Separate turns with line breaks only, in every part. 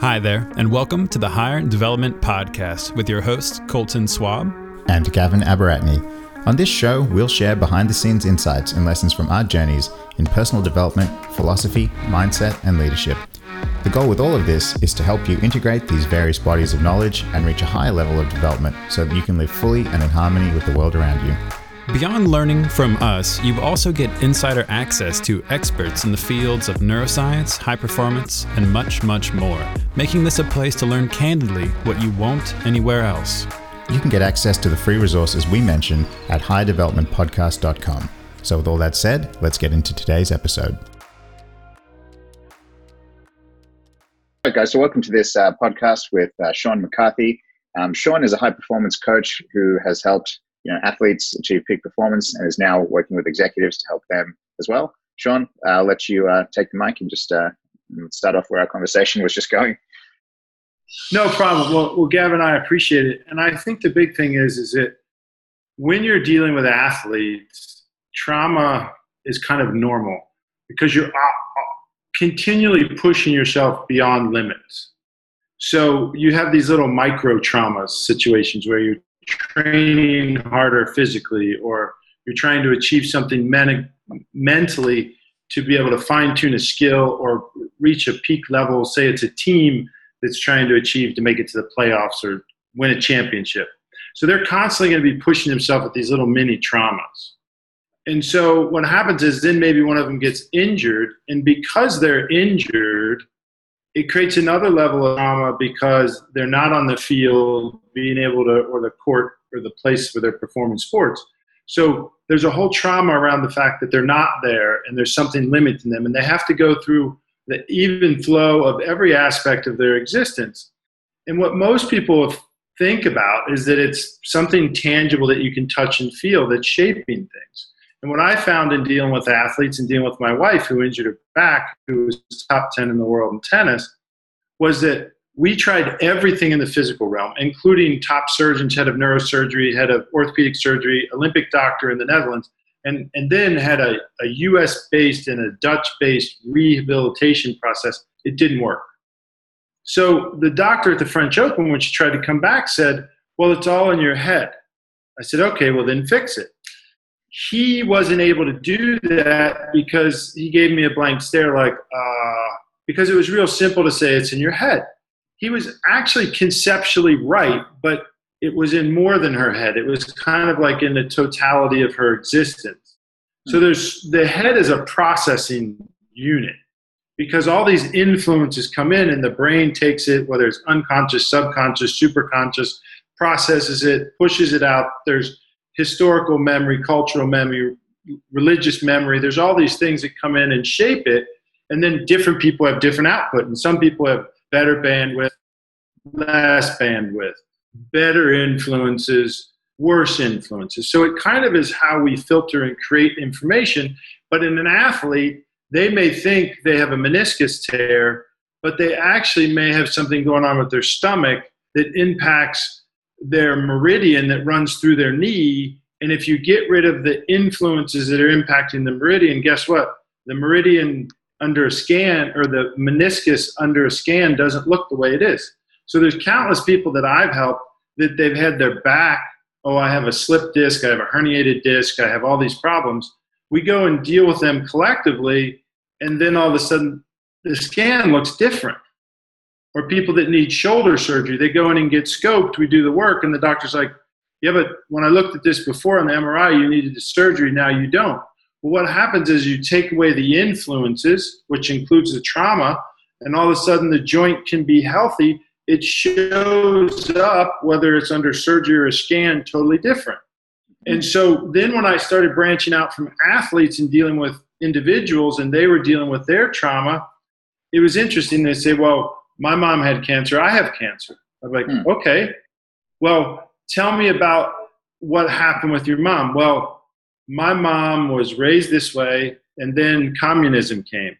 Hi there, and welcome to the Higher Development Podcast with your hosts, Colton Swab.
and Gavin Abaratney. On this show, we'll share behind the scenes insights and lessons from our journeys in personal development, philosophy, mindset, and leadership. The goal with all of this is to help you integrate these various bodies of knowledge and reach a higher level of development so that you can live fully and in harmony with the world around you.
Beyond learning from us, you also get insider access to experts in the fields of neuroscience, high performance, and much, much more, making this a place to learn candidly what you won't anywhere else.
You can get access to the free resources we mentioned at highdevelopmentpodcast.com. So, with all that said, let's get into today's episode.
Hi, guys. So, welcome to this uh, podcast with uh, Sean McCarthy. Um, Sean is a high performance coach who has helped you know, athletes achieve peak performance and is now working with executives to help them as well. Sean, I'll let you uh, take the mic and just uh, start off where our conversation was just going.
No problem. Well, well, Gavin, I appreciate it, and I think the big thing is is that when you're dealing with athletes, trauma is kind of normal because you're uh, continually pushing yourself beyond limits. So you have these little micro traumas situations where you're training harder physically or you're trying to achieve something men- mentally to be able to fine tune a skill or reach a peak level. Say it's a team that's trying to achieve to make it to the playoffs or win a championship. So they're constantly going to be pushing themselves with these little mini traumas. And so what happens is then maybe one of them gets injured, and because they're injured, it creates another level of trauma because they're not on the field being able to or the court or the place where they're performing sports. So there's a whole trauma around the fact that they're not there and there's something limiting them and they have to go through the even flow of every aspect of their existence. And what most people think about is that it's something tangible that you can touch and feel that's shaping things. And what I found in dealing with athletes and dealing with my wife, who injured her back, who was top 10 in the world in tennis, was that we tried everything in the physical realm, including top surgeons, head of neurosurgery, head of orthopedic surgery, Olympic doctor in the Netherlands, and, and then had a, a US based and a Dutch based rehabilitation process. It didn't work. So the doctor at the French Open, when she tried to come back, said, Well, it's all in your head. I said, Okay, well, then fix it he wasn't able to do that because he gave me a blank stare like uh, because it was real simple to say it's in your head he was actually conceptually right but it was in more than her head it was kind of like in the totality of her existence so hmm. there's the head is a processing unit because all these influences come in and the brain takes it whether it's unconscious subconscious superconscious processes it pushes it out there's historical memory, cultural memory, religious memory. There's all these things that come in and shape it. And then different people have different output. And some people have better bandwidth, less bandwidth, better influences, worse influences. So it kind of is how we filter and create information. But in an athlete, they may think they have a meniscus tear, but they actually may have something going on with their stomach that impacts their meridian that runs through their knee. And if you get rid of the influences that are impacting the meridian, guess what? The meridian under a scan or the meniscus under a scan doesn't look the way it is. So there's countless people that I've helped that they've had their back, oh, I have a slip disc, I have a herniated disc, I have all these problems. We go and deal with them collectively, and then all of a sudden the scan looks different or people that need shoulder surgery, they go in and get scoped. We do the work, and the doctor's like, "Yeah, but when I looked at this before on the MRI, you needed the surgery. Now you don't." Well, what happens is you take away the influences, which includes the trauma, and all of a sudden the joint can be healthy. It shows up whether it's under surgery or a scan, totally different. And so then when I started branching out from athletes and dealing with individuals, and they were dealing with their trauma, it was interesting. They say, "Well." my mom had cancer, I have cancer. I'm like, hmm. okay, well, tell me about what happened with your mom. Well, my mom was raised this way, and then communism came,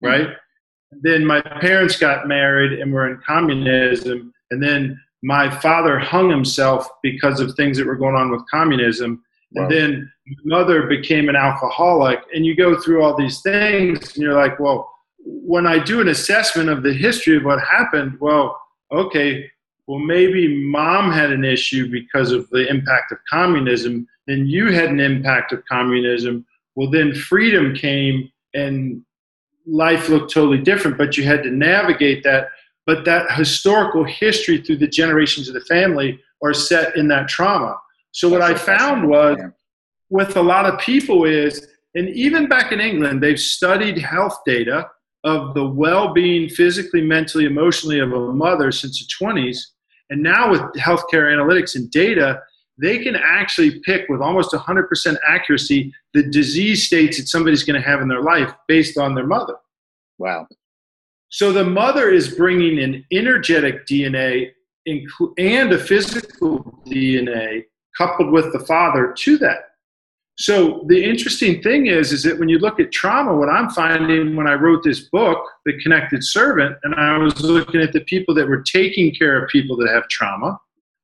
hmm. right? Hmm. Then my parents got married and were in communism, and then my father hung himself because of things that were going on with communism. Wow. And then my mother became an alcoholic, and you go through all these things, and you're like, well, when I do an assessment of the history of what happened, well, okay, well, maybe mom had an issue because of the impact of communism, and you had an impact of communism. Well, then freedom came and life looked totally different, but you had to navigate that. But that historical history through the generations of the family are set in that trauma. So, what I found was with a lot of people is, and even back in England, they've studied health data of the well being physically, mentally, emotionally of a mother since the 20s. And now with healthcare analytics and data, they can actually pick with almost 100% accuracy the disease states that somebody's going to have in their life based on their mother.
Wow.
So the mother is bringing an energetic DNA and a physical DNA coupled with the father to that. So the interesting thing is, is that when you look at trauma, what I'm finding when I wrote this book, The Connected Servant, and I was looking at the people that were taking care of people that have trauma,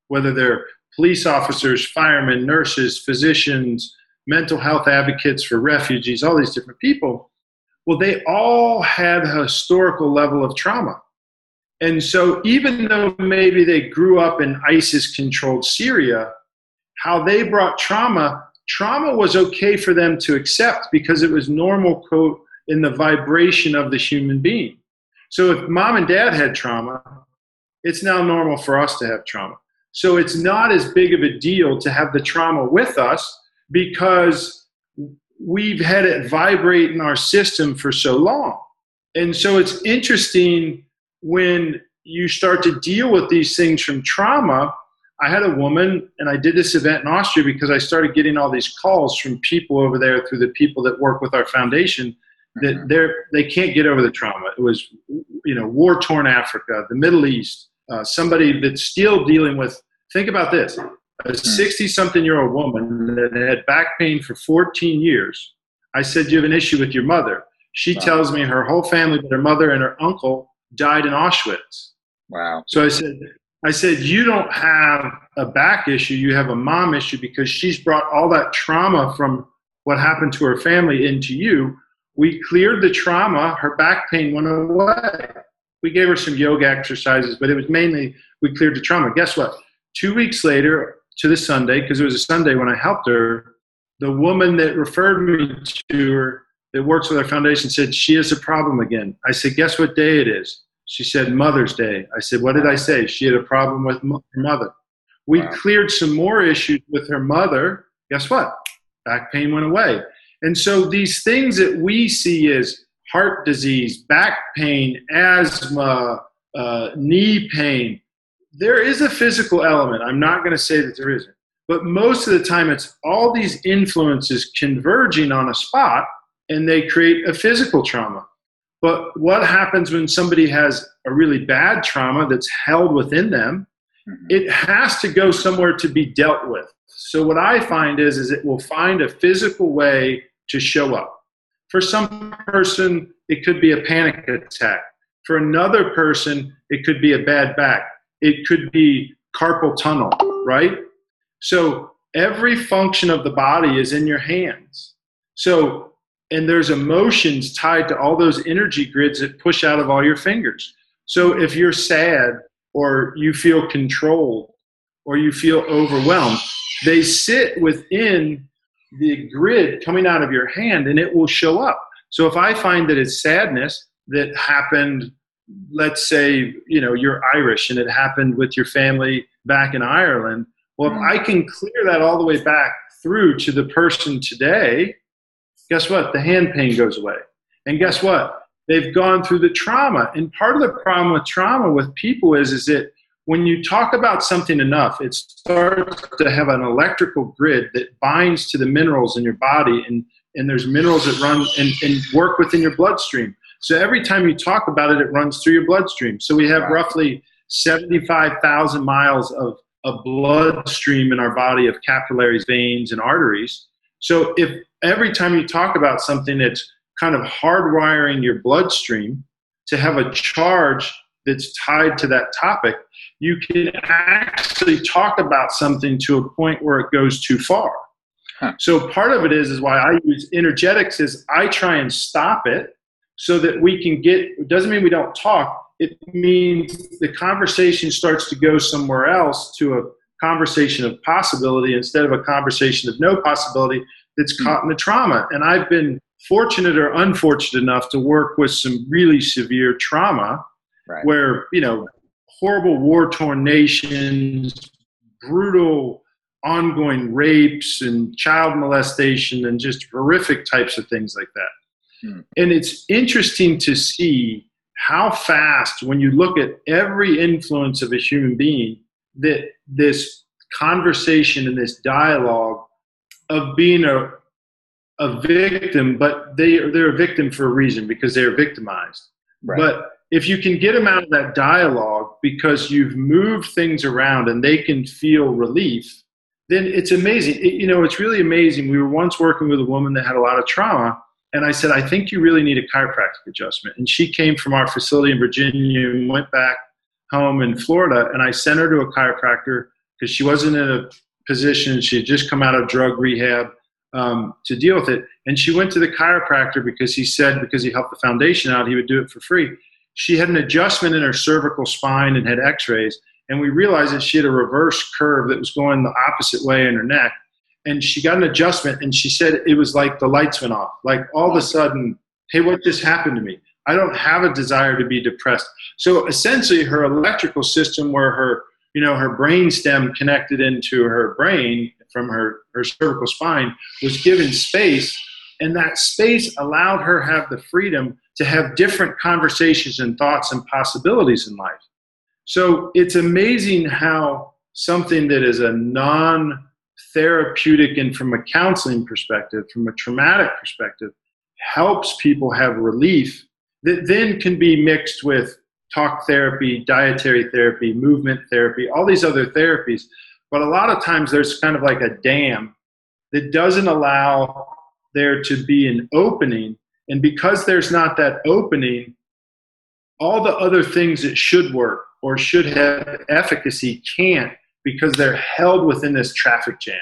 whether they're police officers, firemen, nurses, physicians, mental health advocates for refugees, all these different people. Well, they all had a historical level of trauma. And so, even though maybe they grew up in ISIS controlled Syria, how they brought trauma, trauma was okay for them to accept because it was normal, quote, in the vibration of the human being. So, if mom and dad had trauma, it's now normal for us to have trauma. So it's not as big of a deal to have the trauma with us because we've had it vibrate in our system for so long. And so it's interesting when you start to deal with these things from trauma. I had a woman, and I did this event in Austria because I started getting all these calls from people over there through the people that work with our foundation that mm-hmm. they're they can't get over the trauma. It was, you know, war torn Africa, the Middle East, uh, somebody that's still dealing with, think about this a 60 hmm. something year old woman that had back pain for 14 years. I said, You have an issue with your mother. She wow. tells me her whole family, but her mother and her uncle died in Auschwitz.
Wow.
So I said, I said, you don't have a back issue, you have a mom issue because she's brought all that trauma from what happened to her family into you. We cleared the trauma, her back pain went away we gave her some yoga exercises, but it was mainly we cleared the trauma. Guess what? Two weeks later, to the Sunday, because it was a Sunday when I helped her, the woman that referred me to her that works with our foundation said she has a problem again. I said, guess what day it is? She said Mother's Day. I said, what did I say? She had a problem with her mother. We wow. cleared some more issues with her mother. Guess what? Back pain went away. And so these things that we see as heart disease, back pain, asthma, uh, knee pain. There is a physical element. I'm not going to say that there isn't. But most of the time, it's all these influences converging on a spot and they create a physical trauma. But what happens when somebody has a really bad trauma that's held within them? Mm-hmm. It has to go somewhere to be dealt with. So what I find is, is it will find a physical way to show up. For some person, it could be a panic attack. For another person, it could be a bad back. It could be carpal tunnel, right? So every function of the body is in your hands. So, and there's emotions tied to all those energy grids that push out of all your fingers. So if you're sad or you feel controlled or you feel overwhelmed, they sit within the grid coming out of your hand and it will show up. So if I find that it's sadness that happened, let's say, you know, you're Irish and it happened with your family back in Ireland, well, if mm. I can clear that all the way back through to the person today, guess what? The hand pain goes away. And guess what? They've gone through the trauma. And part of the problem with trauma with people is, is that when you talk about something enough, it starts to have an electrical grid that binds to the minerals in your body, and, and there's minerals that run and, and work within your bloodstream. So every time you talk about it, it runs through your bloodstream. So we have roughly 75,000 miles of, of bloodstream in our body of capillaries, veins, and arteries. So if every time you talk about something, it's kind of hardwiring your bloodstream to have a charge that's tied to that topic, you can actually talk about something to a point where it goes too far. Huh. So part of it is is why I use energetics is I try and stop it. so that we can get, it doesn't mean we don't talk. It means the conversation starts to go somewhere else to a conversation of possibility instead of a conversation of no possibility that's mm-hmm. caught in the trauma. And I've been fortunate or unfortunate enough to work with some really severe trauma right. where, you know, horrible war torn nations, brutal ongoing rapes and child molestation and just horrific types of things like that. Hmm. And it's interesting to see how fast, when you look at every influence of a human being, that this conversation and this dialogue of being a, a victim, but they, they're a victim for a reason because they're victimized. Right. But if you can get them out of that dialogue because you've moved things around and they can feel relief, then it's amazing. It, you know, it's really amazing. We were once working with a woman that had a lot of trauma, and I said, I think you really need a chiropractic adjustment. And she came from our facility in Virginia and went back home in Florida, and I sent her to a chiropractor because she wasn't in a position. She had just come out of drug rehab um, to deal with it. And she went to the chiropractor because he said, because he helped the foundation out, he would do it for free she had an adjustment in her cervical spine and had x-rays and we realized that she had a reverse curve that was going the opposite way in her neck and she got an adjustment and she said it was like the lights went off like all of a sudden hey what just happened to me i don't have a desire to be depressed so essentially her electrical system where her you know her brain stem connected into her brain from her her cervical spine was given space and that space allowed her have the freedom to have different conversations and thoughts and possibilities in life. So it's amazing how something that is a non therapeutic and from a counseling perspective, from a traumatic perspective, helps people have relief that then can be mixed with talk therapy, dietary therapy, movement therapy, all these other therapies. But a lot of times there's kind of like a dam that doesn't allow there to be an opening and because there's not that opening, all the other things that should work or should have efficacy can't because they're held within this traffic jam.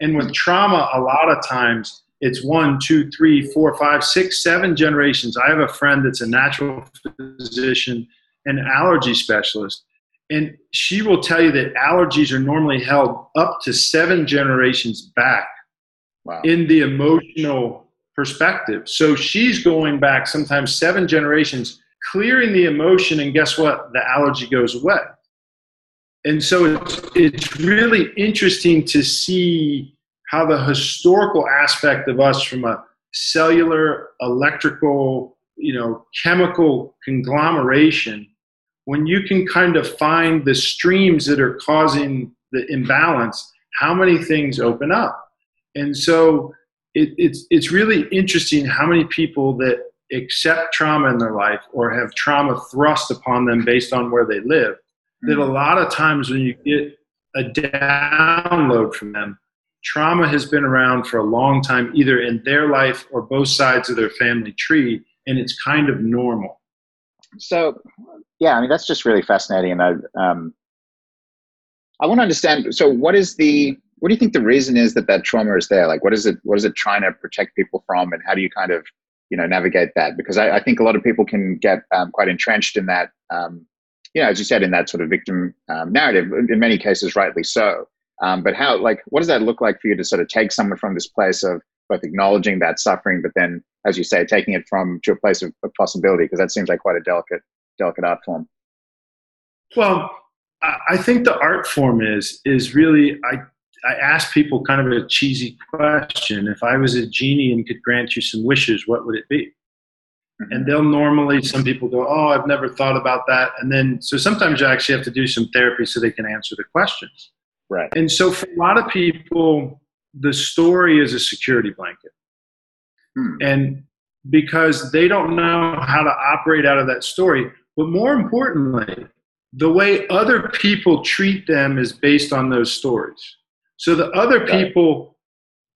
And with trauma, a lot of times it's one, two, three, four, five, six, seven generations. I have a friend that's a natural physician and allergy specialist. And she will tell you that allergies are normally held up to seven generations back wow. in the emotional perspective. So she's going back sometimes seven generations, clearing the emotion, and guess what? The allergy goes away. And so it's, it's really interesting to see how the historical aspect of us from a cellular, electrical, you know, chemical conglomeration, when you can kind of find the streams that are causing the imbalance, how many things open up? And so it, it's it's really interesting how many people that accept trauma in their life or have trauma thrust upon them based on where they live mm-hmm. that a lot of times when you get a download from them trauma has been around for a long time either in their life or both sides of their family tree and it's kind of normal
so yeah i mean that's just really fascinating and i um, i want to understand so what is the what do you think the reason is that that trauma is there? Like, what is it? What is it trying to protect people from, and how do you kind of, you know, navigate that? Because I, I think a lot of people can get um, quite entrenched in that, um, you know, as you said, in that sort of victim um, narrative. In many cases, rightly so. Um, but how, like, what does that look like for you to sort of take someone from this place of both acknowledging that suffering, but then, as you say, taking it from to a place of, of possibility? Because that seems like quite a delicate, delicate art form.
Well, I think the art form is is really I I ask people kind of a cheesy question. If I was a genie and could grant you some wishes, what would it be? Mm-hmm. And they'll normally, some people go, Oh, I've never thought about that. And then, so sometimes you actually have to do some therapy so they can answer the questions.
Right.
And so for a lot of people, the story is a security blanket. Hmm. And because they don't know how to operate out of that story, but more importantly, the way other people treat them is based on those stories. So the other people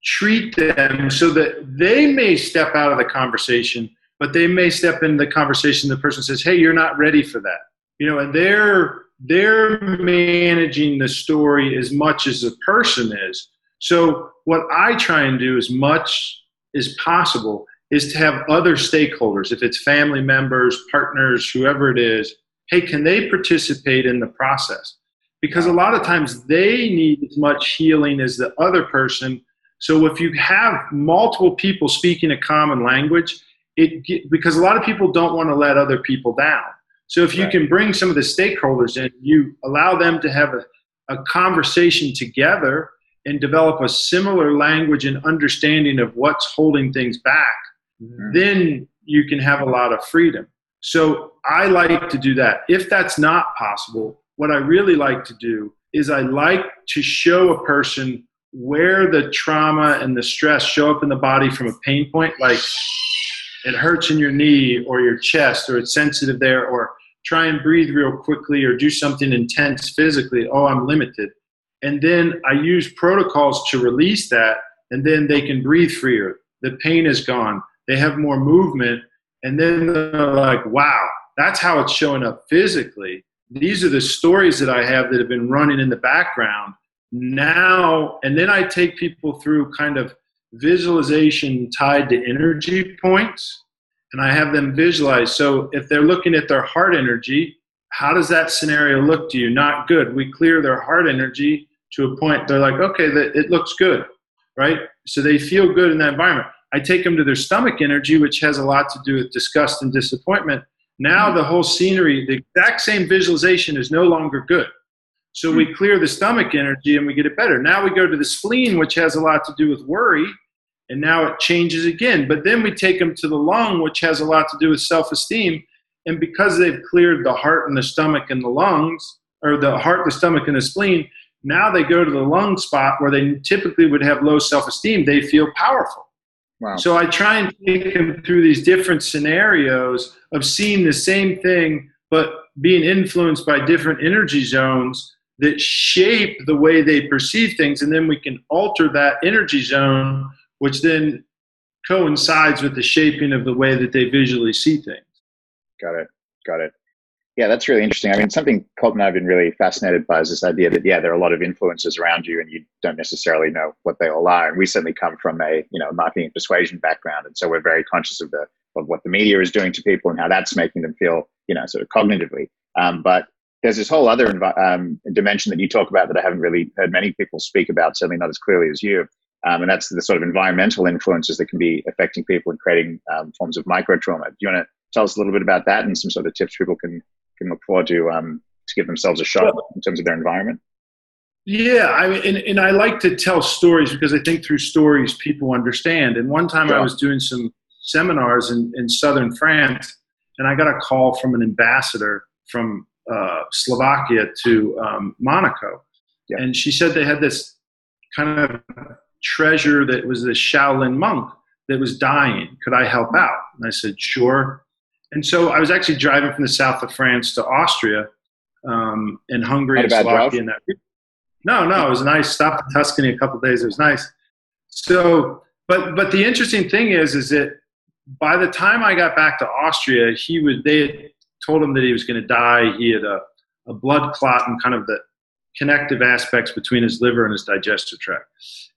treat them so that they may step out of the conversation, but they may step in the conversation. The person says, "Hey, you're not ready for that," you know, and they're they're managing the story as much as the person is. So what I try and do as much as possible is to have other stakeholders, if it's family members, partners, whoever it is, hey, can they participate in the process? Because a lot of times they need as much healing as the other person. So if you have multiple people speaking a common language, it because a lot of people don't want to let other people down. So if you right. can bring some of the stakeholders in, you allow them to have a, a conversation together and develop a similar language and understanding of what's holding things back, mm-hmm. then you can have a lot of freedom. So I like to do that. If that's not possible, what I really like to do is I like to show a person where the trauma and the stress show up in the body from a pain point, like it hurts in your knee or your chest or it's sensitive there, or try and breathe real quickly or do something intense physically. Oh, I'm limited. And then I use protocols to release that, and then they can breathe freer. The pain is gone. They have more movement. And then they're like, wow, that's how it's showing up physically. These are the stories that I have that have been running in the background. Now, and then I take people through kind of visualization tied to energy points and I have them visualize. So if they're looking at their heart energy, how does that scenario look to you? Not good. We clear their heart energy to a point they're like, okay, it looks good, right? So they feel good in that environment. I take them to their stomach energy, which has a lot to do with disgust and disappointment. Now mm-hmm. the whole scenery, the exact same visualization is no longer good. So we hmm. clear the stomach energy and we get it better. Now we go to the spleen, which has a lot to do with worry, and now it changes again. But then we take them to the lung, which has a lot to do with self esteem. And because they've cleared the heart and the stomach and the lungs, or the heart, the stomach, and the spleen, now they go to the lung spot where they typically would have low self esteem. They feel powerful. Wow. So I try and take them through these different scenarios of seeing the same thing, but being influenced by different energy zones that shape the way they perceive things. And then we can alter that energy zone which then coincides with the shaping of the way that they visually see things.
Got it. Got it. Yeah, that's really interesting. I mean, something Colt and I have been really fascinated by is this idea that yeah, there are a lot of influences around you, and you don't necessarily know what they all are. And we certainly come from a you know marketing and persuasion background, and so we're very conscious of the of what the media is doing to people and how that's making them feel you know sort of cognitively. Um, but there's this whole other um, dimension that you talk about that I haven't really heard many people speak about, certainly not as clearly as you, um, and that's the sort of environmental influences that can be affecting people and creating um, forms of micro trauma. Do you want to tell us a little bit about that and some sort of tips people can can look forward to um, to give themselves a shot in terms of their environment?
Yeah, I mean, and, and, I like to tell stories because I think through stories people understand. And one time I was doing some seminars in, in southern France, and I got a call from an ambassador from uh, Slovakia to um, Monaco, yeah. and she said they had this kind of treasure that was this Shaolin monk that was dying. Could I help out? And I said, sure. And so I was actually driving from the south of France to Austria um, and Hungary and Slovakia. And that. No, no, it was nice. Stopped in Tuscany a couple days. It was nice. So, but but the interesting thing is, is that by the time I got back to Austria, he was they had told him that he was going to die. He had a, a blood clot and kind of the connective aspects between his liver and his digestive tract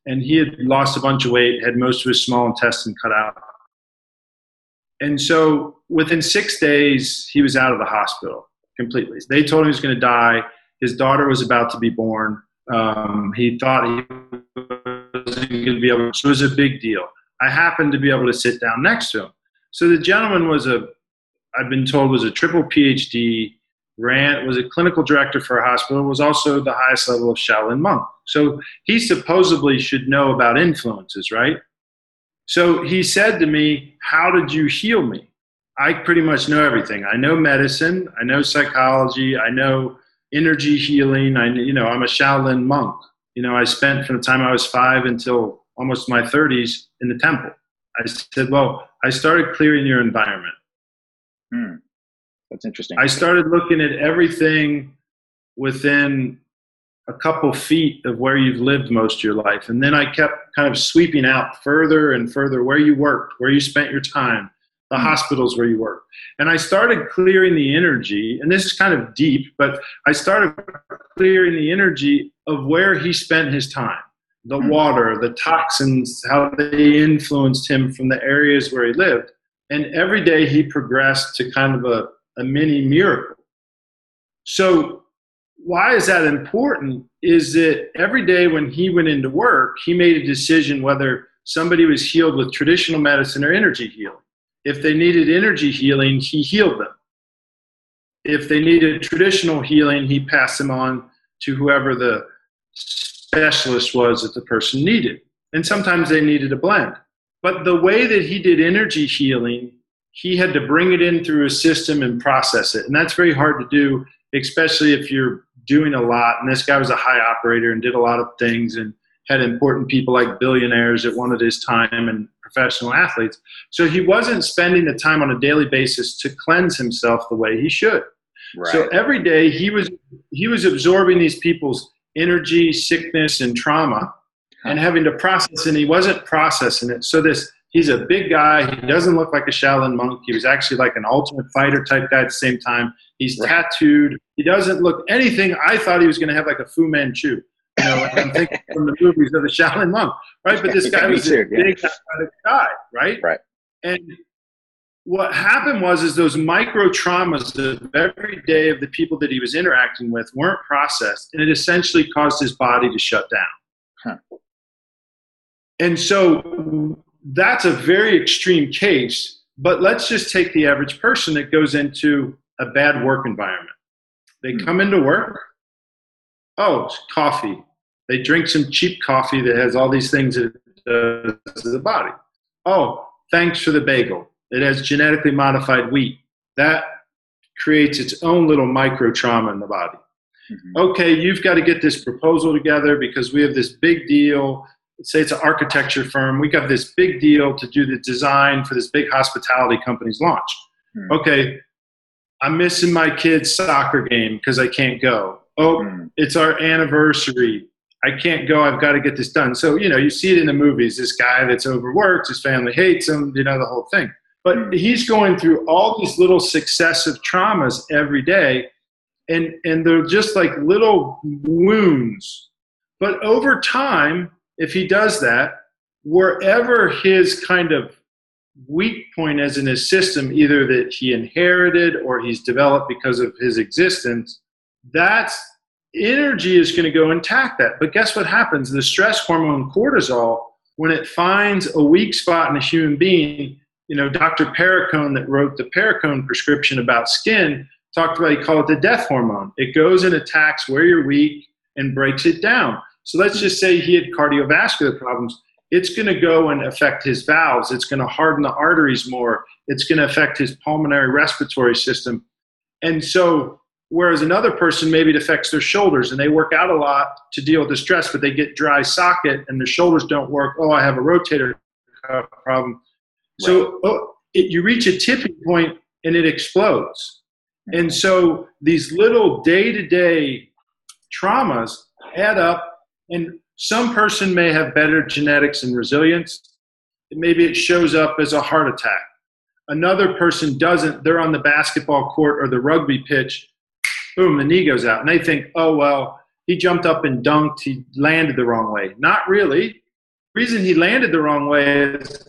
and he had lost a bunch of weight, had most of his small intestine cut out. And so within six days, he was out of the hospital completely. They told him he was going to die. His daughter was about to be born. Um, he thought he wasn't going to be able. So it was a big deal. I happened to be able to sit down next to him. So the gentleman was a, I've been told, was a triple PhD ran was a clinical director for a hospital was also the highest level of shaolin monk. So he supposedly should know about influences right? So he said to me how did you heal me? I pretty much know everything. I know medicine i know psychology i know energy healing i you know i'm a shaolin monk. You know i spent from the time i was five until almost my 30s in the temple. I said well i started clearing your environment
hmm. That's interesting.
I started looking at everything within a couple feet of where you've lived most of your life. And then I kept kind of sweeping out further and further where you worked, where you spent your time, the mm hospitals where you worked. And I started clearing the energy, and this is kind of deep, but I started clearing the energy of where he spent his time. the mm. water, the toxins, how they influenced him from the areas where he lived. And every day he progressed to kind of a, a mini miracle. So, why is that important? Is that every day when he went into work, he made a decision whether somebody was healed with traditional medicine or energy healing. If they needed energy healing, he healed them. If they needed traditional healing, he passed them on to whoever the specialist was that the person needed. And sometimes they needed a blend. But the way that he did energy healing, he had to bring it in through a system and process it. And that's very hard to do, especially if you're doing a lot. And this guy was a high operator and did a lot of things and had important people like billionaires that wanted his time and professional athletes. So he wasn't spending the time on a daily basis to cleanse himself the way he should. Right. So every day he was he was absorbing these people's energy, sickness, and trauma, and having to process. And he wasn't processing it. So this he's a big guy. He doesn't look like a Shaolin monk. He was actually like an ultimate fighter type guy at the same time. He's right. tattooed. He doesn't look anything. I thought he was going to have like a Fu Manchu. You know, I'm thinking from the movies of the Shaolin monk, right? But this guy was a big guy, right?
Right.
And what happened was is those micro traumas of every day of the people that he was interacting with weren't processed, and it essentially caused his body to shut down. Huh. And so that's a very extreme case. But let's just take the average person that goes into a bad work environment. They hmm. come into work. Oh, it's coffee. They drink some cheap coffee that has all these things that does to the body. Oh, thanks for the bagel it has genetically modified wheat. That creates its own little micro trauma in the body. Mm-hmm. Okay, you've got to get this proposal together because we have this big deal. Let's say it's an architecture firm. We got this big deal to do the design for this big hospitality company's launch. Mm-hmm. Okay, I'm missing my kid's soccer game because I can't go. Oh, mm-hmm. it's our anniversary. I can't go. I've got to get this done. So, you know, you see it in the movies. This guy that's overworked, his family hates him, you know, the whole thing. But he's going through all these little successive traumas every day, and, and they're just like little wounds. But over time, if he does that, wherever his kind of weak point is in his system, either that he inherited or he's developed because of his existence, that energy is going to go attack that. But guess what happens? The stress hormone cortisol, when it finds a weak spot in a human being, you know, Dr. Perricone that wrote the Perricone prescription about skin talked about, he called it the death hormone. It goes and attacks where you're weak and breaks it down. So let's just say he had cardiovascular problems. It's going to go and affect his valves. It's going to harden the arteries more. It's going to affect his pulmonary respiratory system. And so, whereas another person maybe it affects their shoulders and they work out a lot to deal with the stress, but they get dry socket and their shoulders don't work. Oh, I have a rotator problem. So oh, it, you reach a tipping point and it explodes. And mm-hmm. so these little day to day traumas add up, and some person may have better genetics and resilience. Maybe it shows up as a heart attack. Another person doesn't, they're on the basketball court or the rugby pitch, boom, the knee goes out. And they think, oh, well, he jumped up and dunked, he landed the wrong way. Not really. The reason he landed the wrong way is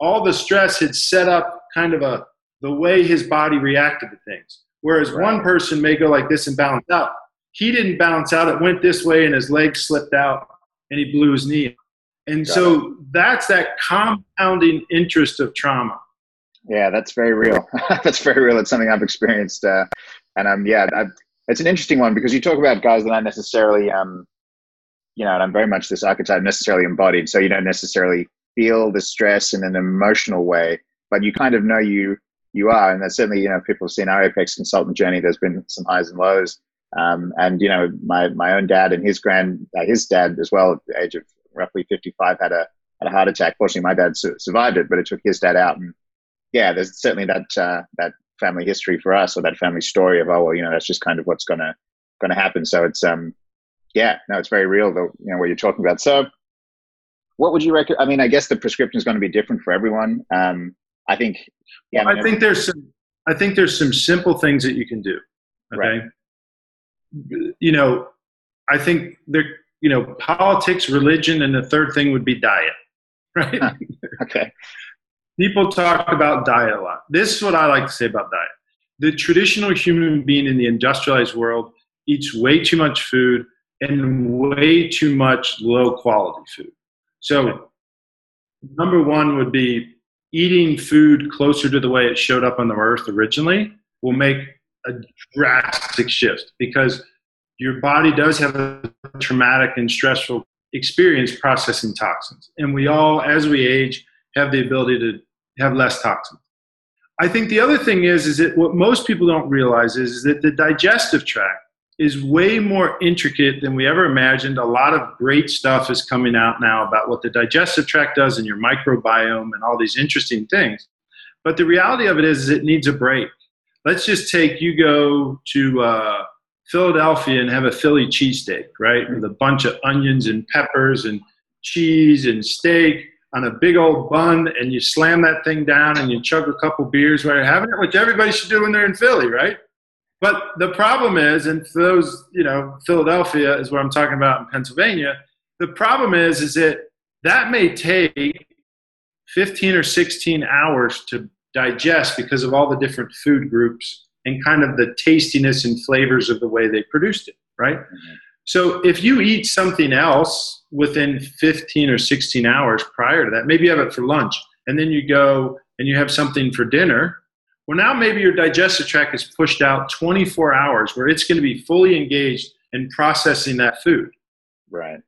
all the stress had set up kind of a the way his body reacted to things. Whereas right. one person may go like this and balance out. He didn't bounce out. It went this way and his leg slipped out and he blew his knee. And Got so it. that's that compounding interest of trauma.
Yeah, that's very real. that's very real. It's something I've experienced. Uh, and um, yeah, I've, it's an interesting one because you talk about guys that aren't necessarily, um, you know, and I'm very much this archetype necessarily embodied. So you don't necessarily feel the stress in an emotional way, but you kind of know you you are. And that's certainly, you know, people have seen our Apex consultant journey. There's been some highs and lows. Um, and you know, my my own dad and his grand uh, his dad as well, at the age of roughly 55, had a had a heart attack. Fortunately, my dad su- survived it, but it took his dad out. And yeah, there's certainly that uh, that family history for us, or that family story of oh well, you know, that's just kind of what's gonna gonna happen. So it's um yeah, no, it's very real. Though you know what you're talking about. So what would you recommend? I mean, I guess the prescription is going to be different for everyone. Um, I think.
Yeah, well, I, mean, I think there's some. I think there's some simple things that you can do. Okay. Right. You know, I think there. you know, politics, religion, and the third thing would be diet, right?
okay.
People talk about diet a lot. This is what I like to say about diet. The traditional human being in the industrialized world eats way too much food and way too much low quality food. So, number one would be eating food closer to the way it showed up on the earth originally will make a drastic shift because your body does have a traumatic and stressful experience processing toxins. And we all, as we age, have the ability to have less toxins. I think the other thing is, is that what most people don't realize is, is that the digestive tract is way more intricate than we ever imagined. A lot of great stuff is coming out now about what the digestive tract does and your microbiome and all these interesting things. But the reality of it is, is it needs a break. Let's just take you go to uh, Philadelphia and have a Philly cheesesteak, right? With a bunch of onions and peppers and cheese and steak on a big old bun, and you slam that thing down and you chug a couple beers while you're having it, which everybody should do when they're in Philly, right? But the problem is, and for those, you know, Philadelphia is what I'm talking about in Pennsylvania. The problem is, is that that may take 15 or 16 hours to digest because of all the different food groups and kind of the tastiness and flavors of the way they produced it, right? Mm-hmm. So if you eat something else within 15 or 16 hours prior to that, maybe you have it for lunch, and then you go and you have something for dinner, well, now maybe your digestive tract is pushed out 24 hours where it's going to be fully engaged in processing that food.
Right.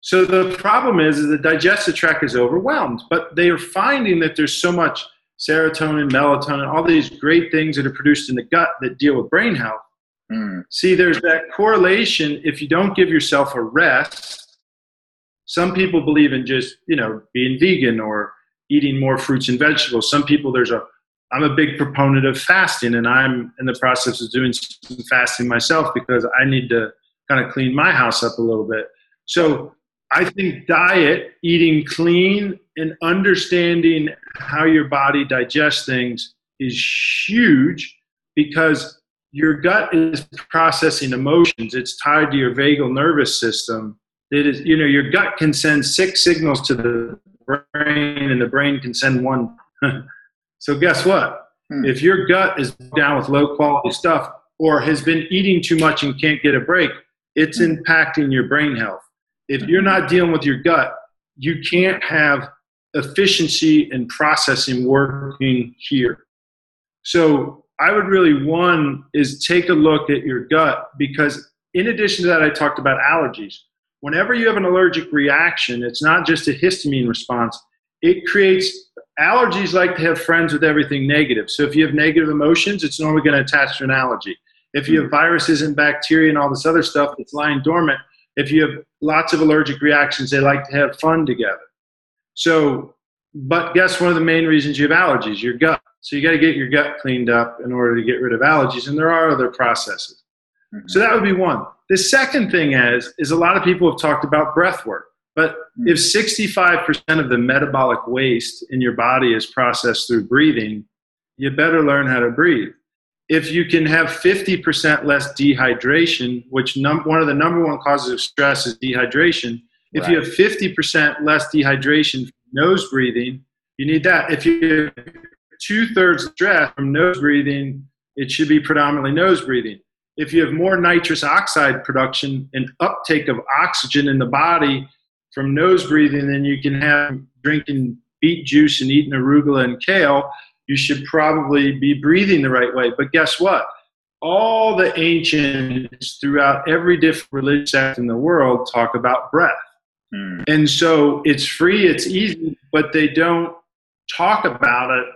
So the problem is, is the digestive tract is overwhelmed, but they are finding that there's so much serotonin, melatonin, all these great things that are produced in the gut that deal with brain health. Mm. See, there's that correlation. If you don't give yourself a rest, some people believe in just, you know, being vegan or eating more fruits and vegetables. Some people, there's a I'm a big proponent of fasting, and I'm in the process of doing some fasting myself because I need to kind of clean my house up a little bit. So I think diet, eating clean, and understanding how your body digests things is huge because your gut is processing emotions. It's tied to your vagal nervous system. It is, you know, your gut can send six signals to the brain, and the brain can send one. So guess what? Hmm. If your gut is down with low quality stuff or has been eating too much and can't get a break, it's hmm. impacting your brain health. If you're not dealing with your gut, you can't have efficiency and processing working here. So I would really one is take a look at your gut because in addition to that, I talked about allergies. Whenever you have an allergic reaction, it's not just a histamine response. It creates allergies like to have friends with everything negative. So if you have negative emotions, it's normally going to attach to an allergy. If you have viruses and bacteria and all this other stuff that's lying dormant, if you have lots of allergic reactions, they like to have fun together. So, but guess one of the main reasons you have allergies? Your gut. So you got to get your gut cleaned up in order to get rid of allergies, and there are other processes. Mm-hmm. So that would be one. The second thing is, is a lot of people have talked about breath work. But hmm. if 65% of the metabolic waste in your body is processed through breathing, you better learn how to breathe. If you can have 50% less dehydration, which num- one of the number one causes of stress is dehydration, if right. you have 50% less dehydration from nose breathing, you need that. If you have two thirds stress from nose breathing, it should be predominantly nose breathing. If you have more nitrous oxide production and uptake of oxygen in the body, from nose breathing than you can have drinking beet juice and eating arugula and kale, you should probably be breathing the right way. But guess what? All the ancients throughout every different religious sect in the world talk about breath. Mm. And so it's free, it's easy, but they don't talk about it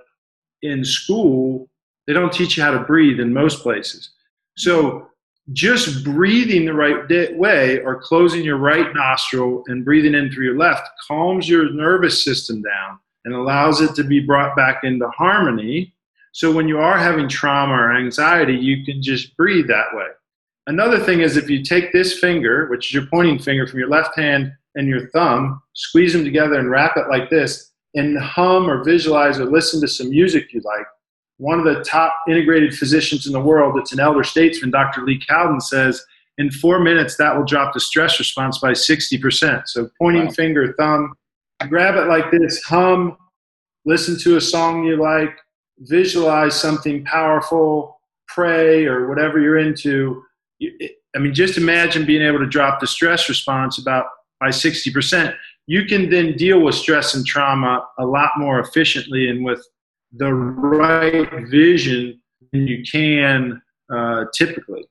in school. They don't teach you how to breathe in most places. So just breathing the right way or closing your right nostril and breathing in through your left calms your nervous system down and allows it to be brought back into harmony. So when you are having trauma or anxiety, you can just breathe that way. Another thing is if you take this finger, which is your pointing finger from your left hand and your thumb, squeeze them together and wrap it like this, and hum or visualize or listen to some music you like, one of the top integrated physicians in the world, it's an elder statesman, Dr. Lee Cowden, says in four minutes, that will drop the stress response by 60%. So pointing wow. finger, thumb, grab it like this, hum, listen to a song you like, visualize something powerful, pray, or whatever you're into. I mean, just imagine being able to drop the stress response about by 60%. You can then deal with stress and trauma a lot more efficiently and with the right vision than you can uh, typically.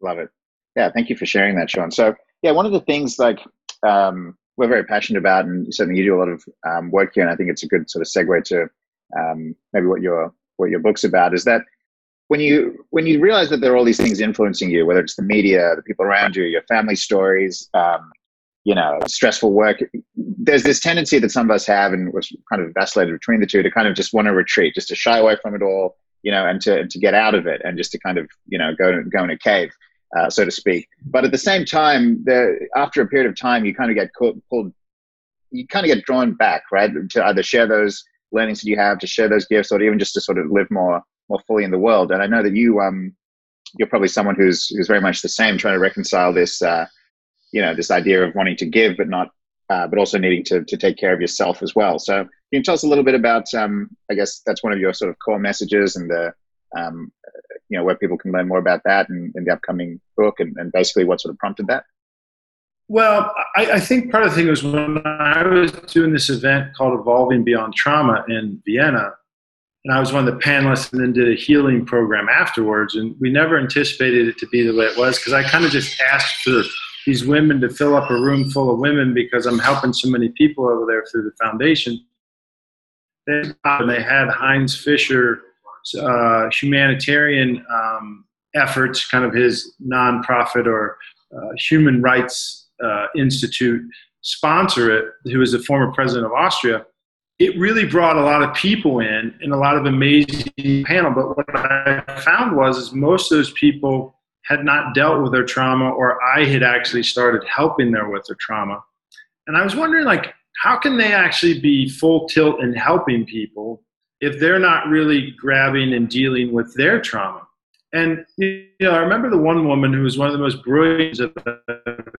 Love it. Yeah, thank you for sharing that, Sean. So, yeah, one of the things like um, we're very passionate about, and certainly you do a lot of um, work here, and I think it's a good sort of segue to um, maybe what your what your book's about is that when you when you realize that there are all these things influencing you, whether it's the media, the people around you, your family stories, um, you know, stressful work, there's this tendency that some of us have, and was kind of vacillated between the two, to kind of just want to retreat, just to shy away from it all, you know, and to to get out of it, and just to kind of you know go go in a cave. Uh, so to speak. But at the same time, the, after a period of time, you kind of get pulled, you kind of get drawn back, right, to either share those learnings that you have, to share those gifts, or even just to sort of live more more fully in the world. And I know that you, um, you're probably someone who's who's very much the same, trying to reconcile this, uh, you know, this idea of wanting to give but not, uh, but also needing to to take care of yourself as well. So can you tell us a little bit about, um, I guess that's one of your sort of core messages and the, um, you know, where people can learn more about that in, in the upcoming book and, and basically what sort of prompted that.
Well, I, I, think part of the thing was when I was doing this event called Evolving Beyond Trauma in Vienna, and I was one of the panelists and then did a healing program afterwards. And we never anticipated it to be the way it was because I kind of just asked for these women to fill up a room full of women because I'm helping so many people over there through the foundation. And they had Heinz Fischer uh, humanitarian um, efforts, kind of his nonprofit or uh, human rights uh, institute, sponsor it, who was the former president of Austria. It really brought a lot of people in and a lot of amazing panel. But what I found was is most of those people had not dealt with their trauma, or I had actually started helping them with their trauma. And I was wondering, like, how can they actually be full tilt in helping people if they're not really grabbing and dealing with their trauma. And you know, I remember the one woman who was one of the most brilliant I've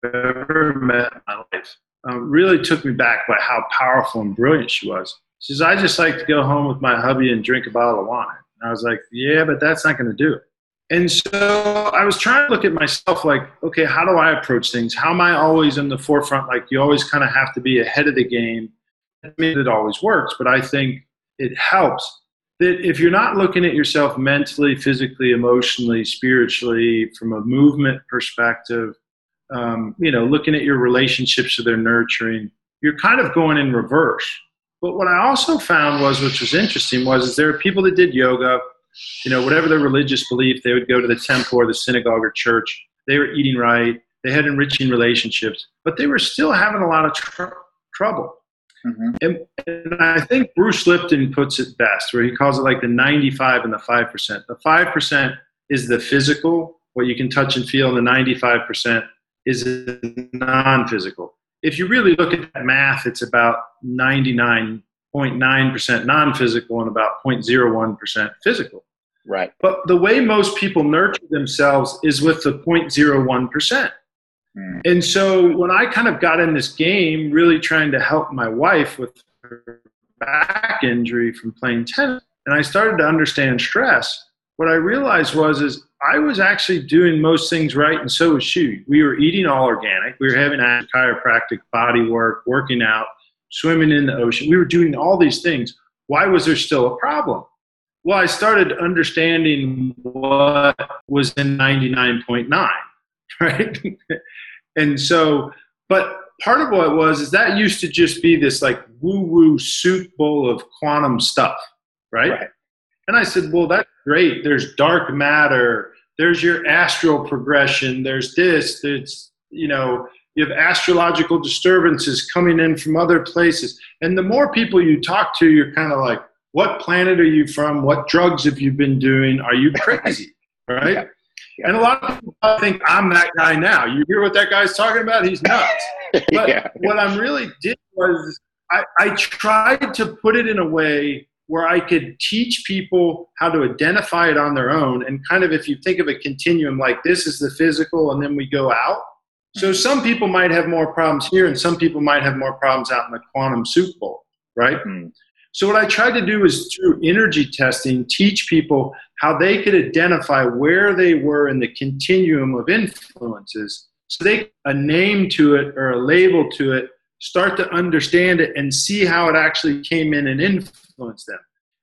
ever met in my life. Um, really took me back by how powerful and brilliant she was. She says, "I just like to go home with my hubby and drink a bottle of wine." And I was like, "Yeah, but that's not going to do it." And so I was trying to look at myself like, okay, how do I approach things? How am I always in the forefront? Like you always kind of have to be ahead of the game. I mean, it always works, but I think it helps that if you're not looking at yourself mentally, physically, emotionally, spiritually, from a movement perspective, um, you know, looking at your relationships that they're nurturing, you're kind of going in reverse. But what I also found was, which was interesting, was is there are people that did yoga, you know, whatever their religious belief, they would go to the temple or the synagogue or church. They were eating right. They had enriching relationships, but they were still having a lot of tr- trouble. Mm-hmm. And, and, I think Bruce Lipton puts it best, where he calls it like the 95 and the 5%. The 5% is the physical, what you can touch and feel, and the 95% is non physical. If you really look at that math, it's about 99.9% non physical and about 0.01% physical.
Right.
But the way most people nurture themselves is with the 0.01%. Mm. And so when I kind of got in this game, really trying to help my wife with her back injury from playing tennis, and I started to understand stress, what I realized was is I was actually doing most things right, and so was she. We were eating all organic. We were having chiropractic body work, working out, swimming in the ocean. We were doing all these things. Why was there still a problem? Well, I started understanding what was in 99.9, right? And so, but part of what it was is that used to just be this like woo woo soup bowl of quantum stuff, right? right? And I said, well, that's great. There's dark matter. There's your astral progression. There's this. There's, you know, you have astrological disturbances coming in from other places. And the more people you talk to, you're kind of like, what planet are you from? What drugs have you been doing? Are you crazy? Right? Yeah. And a lot of people think I'm that guy now. You hear what that guy's talking about? He's nuts. But yeah. what I'm really did was I, I tried to put it in a way where I could teach people how to identify it on their own. And kind of if you think of a continuum, like this is the physical, and then we go out. So some people might have more problems here, and some people might have more problems out in the quantum soup bowl, right?
Mm.
So what I tried to do is through energy testing, teach people how they could identify where they were in the continuum of influences. So they a name to it or a label to it, start to understand it and see how it actually came in and influenced them.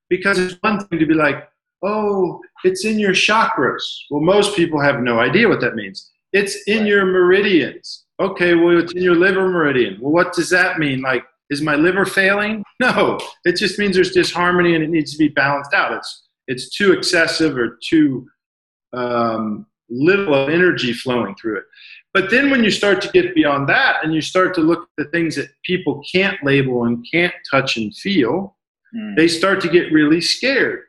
Because it's one thing to be like, oh, it's in your chakras. Well, most people have no idea what that means. It's in your meridians. Okay, well, it's in your liver meridian. Well, what does that mean? Like, is my liver failing? No, it just means there's disharmony and it needs to be balanced out. It's it's too excessive or too um, little of energy flowing through it. But then when you start to get beyond that and you start to look at the things that people can't label and can't touch and feel,
Mm.
they start to get really scared.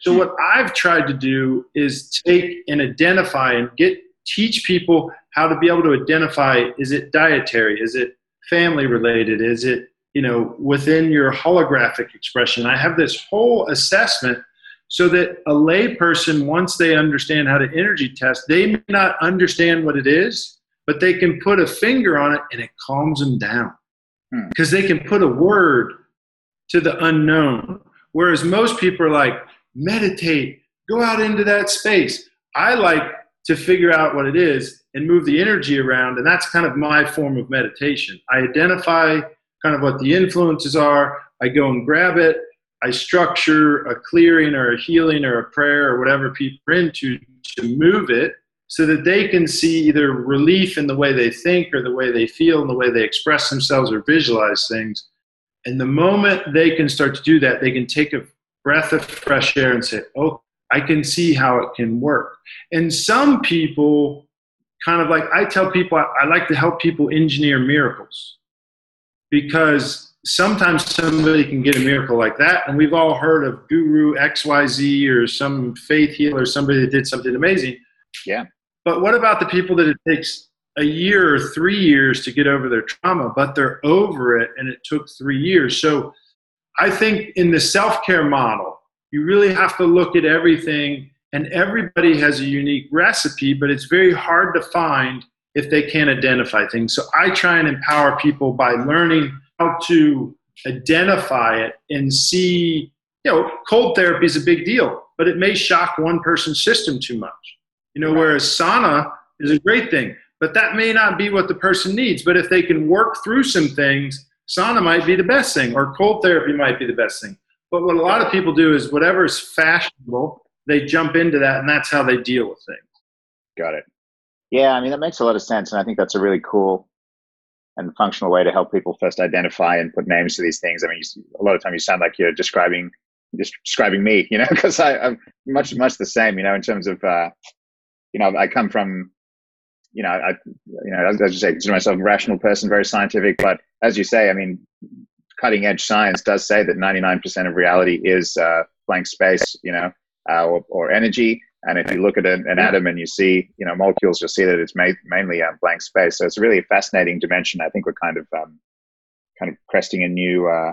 So what I've tried to do is take and identify and get teach people how to be able to identify is it dietary, is it family related, is it you know within your holographic expression. I have this whole assessment so that a layperson once they understand how to energy test, they may not understand what it is, but they can put a finger on it and it calms them down.
Hmm.
Because they can put a word to the unknown. Whereas most people are like, meditate, go out into that space. I like to figure out what it is and move the energy around, and that's kind of my form of meditation. I identify kind of what the influences are, I go and grab it, I structure a clearing or a healing or a prayer or whatever people are into to move it so that they can see either relief in the way they think or the way they feel and the way they express themselves or visualize things. And the moment they can start to do that, they can take a breath of fresh air and say, Oh, I can see how it can work. And some people kind of like, I tell people, I, I like to help people engineer miracles because sometimes somebody can get a miracle like that. And we've all heard of Guru XYZ or some faith healer, somebody that did something amazing.
Yeah.
But what about the people that it takes a year or three years to get over their trauma, but they're over it and it took three years? So I think in the self care model, you really have to look at everything, and everybody has a unique recipe, but it's very hard to find if they can't identify things. So I try and empower people by learning how to identify it and see, you know, cold therapy is a big deal, but it may shock one person's system too much. You know, whereas sauna is a great thing, but that may not be what the person needs. But if they can work through some things, sauna might be the best thing, or cold therapy might be the best thing. But what a lot of people do is whatever is fashionable, they jump into that, and that's how they deal with things.
Got it. Yeah, I mean that makes a lot of sense, and I think that's a really cool and functional way to help people first identify and put names to these things. I mean, you, a lot of time you sound like you're describing just describing me, you know, because I'm much much the same, you know, in terms of uh, you know I come from you know I you know as you say consider myself a rational person, very scientific, but as you say, I mean, cutting edge science does say that 99% of reality is uh, blank space, you know, uh, or, or energy. And if you look at an, an atom and you see, you know, molecules, you'll see that it's ma- mainly a blank space. So it's really a fascinating dimension. I think we're kind of, um, kind of cresting a new, uh,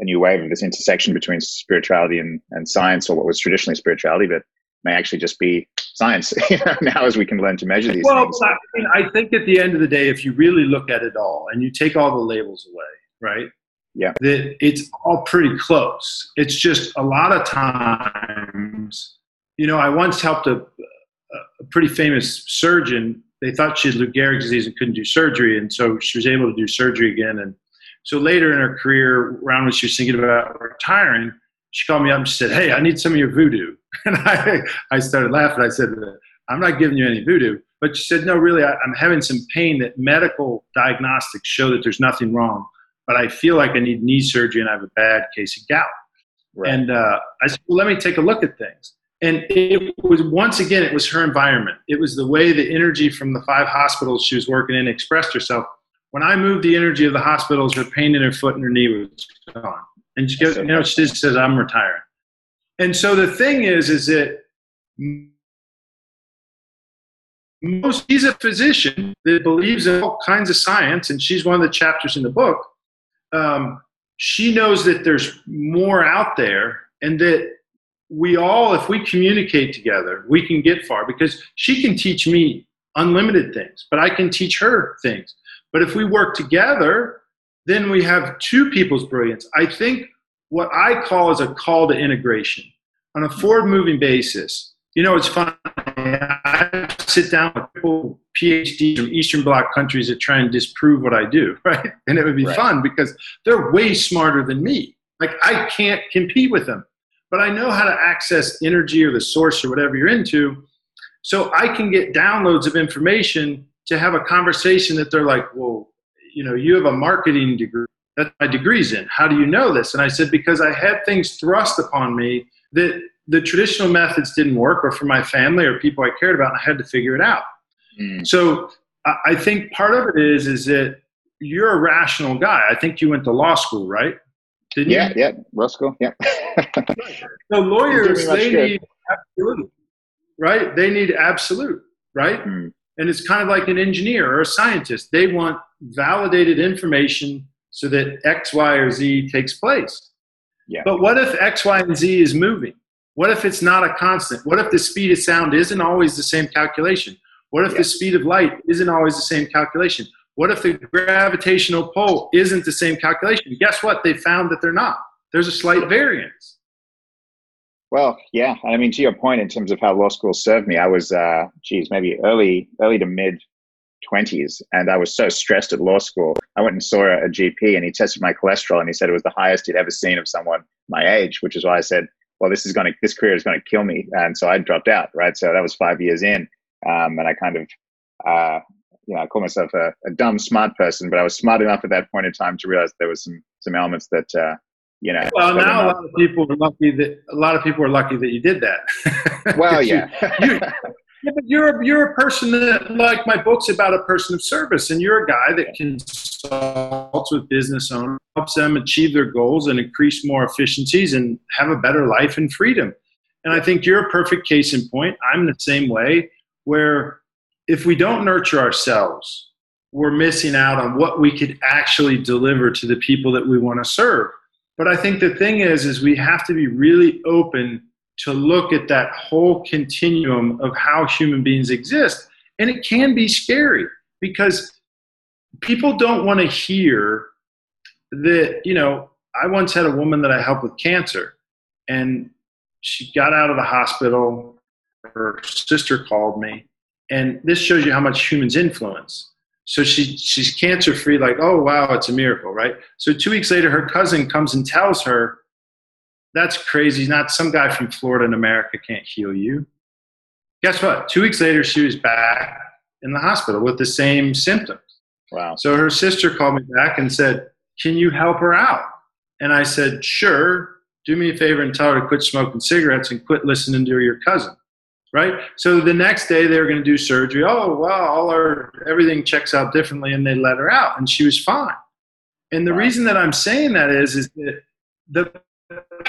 a new wave of this intersection between spirituality and, and science, or what was traditionally spirituality, but may actually just be science. you know, now as we can learn to measure these
Well,
things.
I, mean, I think at the end of the day, if you really look at it all and you take all the labels away, right?
Yeah.
That it's all pretty close. It's just a lot of times, you know, I once helped a, a pretty famous surgeon. They thought she had Lou Gehrig's disease and couldn't do surgery, and so she was able to do surgery again. And so later in her career, around when she was thinking about retiring, she called me up and she said, "Hey, I need some of your voodoo." And I, I started laughing. I said, "I'm not giving you any voodoo." But she said, "No, really, I, I'm having some pain that medical diagnostics show that there's nothing wrong, but I feel like I need knee surgery and I have a bad case of gout."
Right.
And uh, I said, well, let me take a look at things. And it was once again, it was her environment. It was the way the energy from the five hospitals she was working in expressed herself. When I moved the energy of the hospitals, her pain in her foot and her knee was gone. And she goes, you know, she just says, I'm retiring. And so the thing is, is that most, she's a physician that believes in all kinds of science, and she's one of the chapters in the book. Um, she knows that there's more out there and that we all, if we communicate together, we can get far because she can teach me unlimited things, but I can teach her things. But if we work together, then we have two people's brilliance. I think what I call is a call to integration on a forward moving basis. You know, it's funny. I sit down with people, PhDs from Eastern Bloc countries that try and disprove what I do, right? And it would be right. fun because they're way smarter than me. Like, I can't compete with them but I know how to access energy or the source or whatever you're into. So I can get downloads of information to have a conversation that they're like, well, you know, you have a marketing degree. That my degree's in. How do you know this? And I said, because I had things thrust upon me that the traditional methods didn't work or for my family or people I cared about, and I had to figure it out. Mm. So I think part of it is, is that you're a rational guy. I think you went to law school, right?
Didn't yeah, you? yeah, school, yeah.
so lawyers, they good. need absolute, right? They need absolute, right? Mm. And it's kind of like an engineer or a scientist. They want validated information so that X, Y, or Z takes place. Yeah. But what if X, Y, and Z is moving? What if it's not a constant? What if the speed of sound isn't always the same calculation? What if yeah. the speed of light isn't always the same calculation? What if the gravitational pull isn't the same calculation? Guess what? They found that they're not. There's a slight variance.
Well, yeah. I mean, to your point, in terms of how law school served me, I was, uh, geez, maybe early, early to mid 20s, and I was so stressed at law school. I went and saw a GP, and he tested my cholesterol, and he said it was the highest he'd ever seen of someone my age, which is why I said, well, this is going to, this career is going to kill me, and so I dropped out. Right, so that was five years in, um, and I kind of uh, you know, I call myself a, a, dumb smart person, but I was smart enough at that point in time to realize there was some some elements that uh, you know.
Well, now a lot of people are lucky that a lot of people are lucky that you did that.
Well, yeah.
you, you, yeah, but you're you're a person that like my book's about a person of service, and you're a guy that consults with business owners, helps them achieve their goals and increase more efficiencies and have a better life and freedom. And I think you're a perfect case in point. I'm the same way, where if we don't nurture ourselves, we're missing out on what we could actually deliver to the people that we want to serve. But I think the thing is, is we have to be really open to look at that whole continuum of how human beings exist. And it can be scary because people don't want to hear that, you know, I once had a woman that I helped with cancer and she got out of the hospital. Her sister called me and this shows you how much humans influence. So she she's cancer free, like, oh wow, it's a miracle, right? So two weeks later, her cousin comes and tells her, That's crazy. Not some guy from Florida in America can't heal you. Guess what? Two weeks later, she was back in the hospital with the same symptoms.
Wow.
So her sister called me back and said, Can you help her out? And I said, Sure. Do me a favor and tell her to quit smoking cigarettes and quit listening to your cousin right? So the next day they were going to do surgery. Oh, wow, all our everything checks out differently, and they let her out, and she was fine. And the reason that I'm saying that is, is that the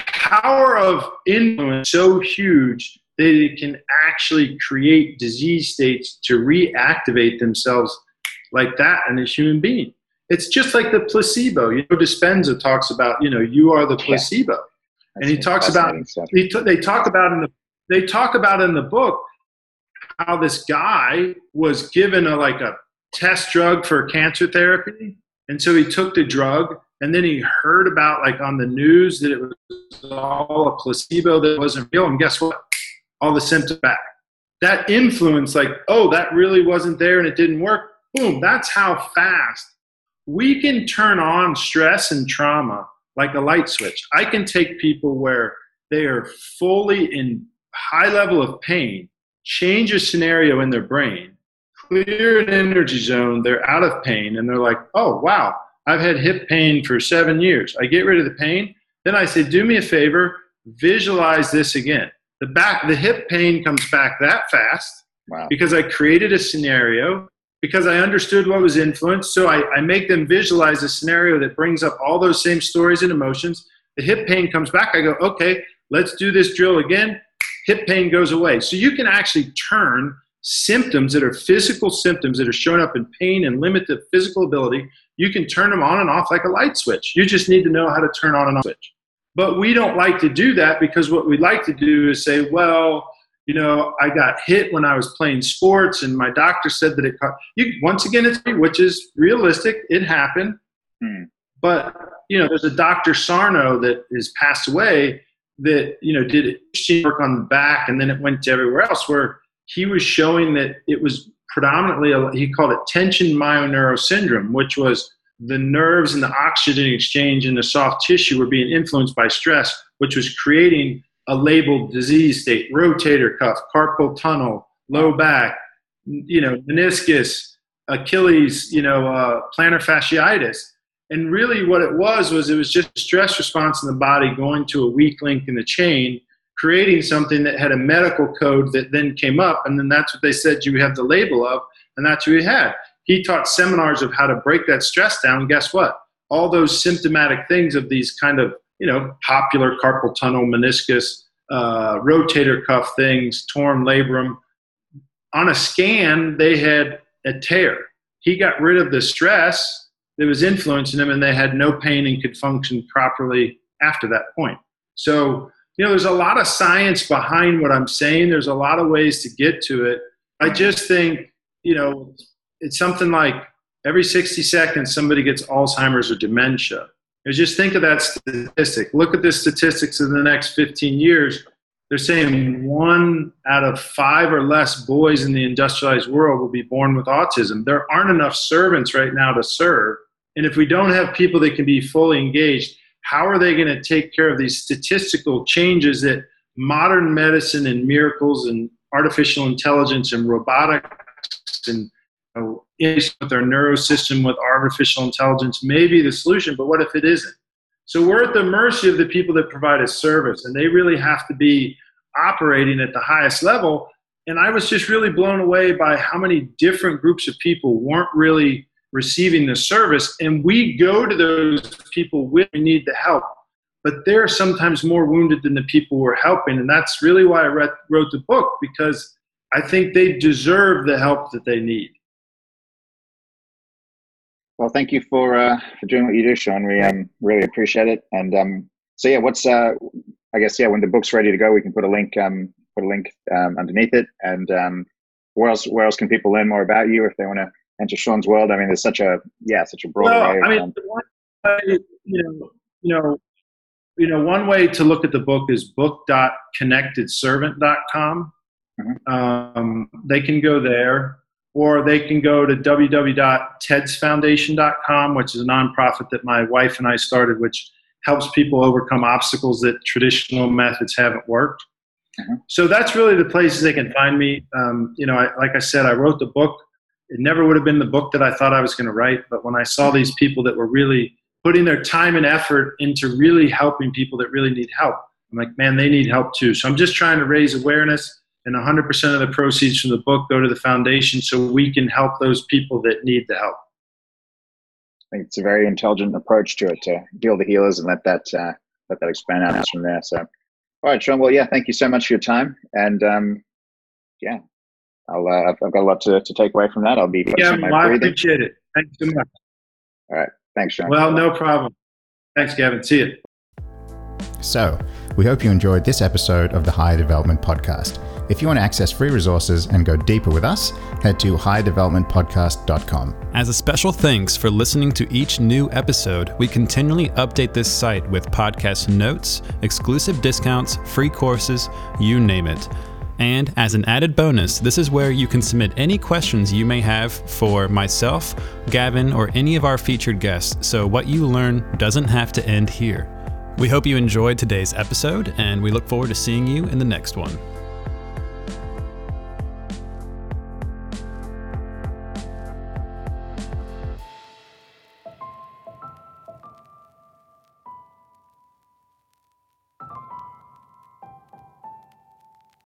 power of influence so huge that it can actually create disease states to reactivate themselves like that in a human being. It's just like the placebo. You know, Dispenza talks about, you know, you are the placebo. Yeah. And he talks about, he t- they talk about in the they talk about in the book how this guy was given a like a test drug for cancer therapy. And so he took the drug and then he heard about like on the news that it was all a placebo that wasn't real. And guess what? All the symptoms back. That influence like oh that really wasn't there and it didn't work. Boom that's how fast we can turn on stress and trauma like a light switch. I can take people where they are fully in high level of pain, change a scenario in their brain, clear an energy zone, they're out of pain, and they're like, oh, wow, I've had hip pain for seven years. I get rid of the pain. Then I say, do me a favor, visualize this again. The back, the hip pain comes back that fast wow. because I created a scenario, because I understood what was influenced. So I, I make them visualize a scenario that brings up all those same stories and emotions. The hip pain comes back. I go, okay, let's do this drill again hip pain goes away. So you can actually turn symptoms that are physical symptoms that are showing up in pain and limit the physical ability, you can turn them on and off like a light switch. You just need to know how to turn on and off switch. But we don't like to do that because what we like to do is say, well, you know, I got hit when I was playing sports, and my doctor said that it. Caught. You once again, it's which is realistic. It happened, hmm. but you know, there's a Dr. Sarno that has passed away that you know did work on the back, and then it went to everywhere else. Where he was showing that it was predominantly a, he called it tension myoneural syndrome, which was the nerves and the oxygen exchange in the soft tissue were being influenced by stress, which was creating a labeled disease state: rotator cuff, carpal tunnel, low back, you know, meniscus, Achilles, you know, uh, plantar fasciitis. And really, what it was was it was just stress response in the body going to a weak link in the chain, creating something that had a medical code that then came up, and then that's what they said you have the label of, and that's what we had. He taught seminars of how to break that stress down. Guess what? All those symptomatic things of these kind of you know popular carpal tunnel, meniscus, uh, rotator cuff things, torn labrum. On a scan, they had a tear. He got rid of the stress that was influencing them, and they had no pain and could function properly after that point. So, you know, there's a lot of science behind what I'm saying. There's a lot of ways to get to it. I just think, you know, it's something like every 60 seconds somebody gets Alzheimer's or dementia. Is just think of that statistic. Look at the statistics in the next 15 years. They're saying one out of five or less boys in the industrialized world will be born with autism. There aren't enough servants right now to serve. And if we don't have people that can be fully engaged, how are they going to take care of these statistical changes that modern medicine and miracles and artificial intelligence and robotics and you know, with our neurosystem with artificial intelligence may be the solution, but what if it isn't? So we're at the mercy of the people that provide a service, and they really have to be operating at the highest level. And I was just really blown away by how many different groups of people weren't really receiving the service. And we go to those people when we need the help, but they're sometimes more wounded than the people we're helping. And that's really why I read, wrote the book because I think they deserve the help that they need.
Well, thank you for uh, for doing what you do, Sean. We um, really appreciate it. And um, so, yeah, what's uh, I guess yeah, when the book's ready to go, we can put a link um, put a link um, underneath it. And um, where else where else can people learn more about you if they want to enter Sean's world? I mean, there's such a yeah, such a broad
well. I mean, one way, you know, you know, you know, one way to look at the book is book.connectedservant.com. Mm-hmm. Um, they can go there or they can go to www.tedsfoundation.com, which is a nonprofit that my wife and I started, which helps people overcome obstacles that traditional methods haven't worked. Mm-hmm. So that's really the places they can find me. Um, you know, I, like I said, I wrote the book. It never would have been the book that I thought I was going to write, but when I saw these people that were really putting their time and effort into really helping people that really need help, I'm like, man, they need help too. So I'm just trying to raise awareness and 100% of the proceeds from the book go to the foundation so we can help those people that need the help.
I think it's a very intelligent approach to it to heal the healers and let that uh, let that expand out from there. So, all right, Sean. Well, yeah, thank you so much for your time, and um, yeah, I'll uh, I've got a lot to, to take away from that. I'll be
yeah, well, I appreciate it. Thanks so much.
All right, thanks, Sean.
Well, no problem. Thanks, Gavin. See you.
So, we hope you enjoyed this episode of the Higher Development Podcast. If you want to access free resources and go deeper with us, head to higherdevelopmentpodcast.com.
As a special thanks for listening to each new episode, we continually update this site with podcast notes, exclusive discounts, free courses, you name it. And as an added bonus, this is where you can submit any questions you may have for myself, Gavin, or any of our featured guests, so what you learn doesn't have to end here. We hope you enjoyed today's episode, and we look forward to seeing you in the next one.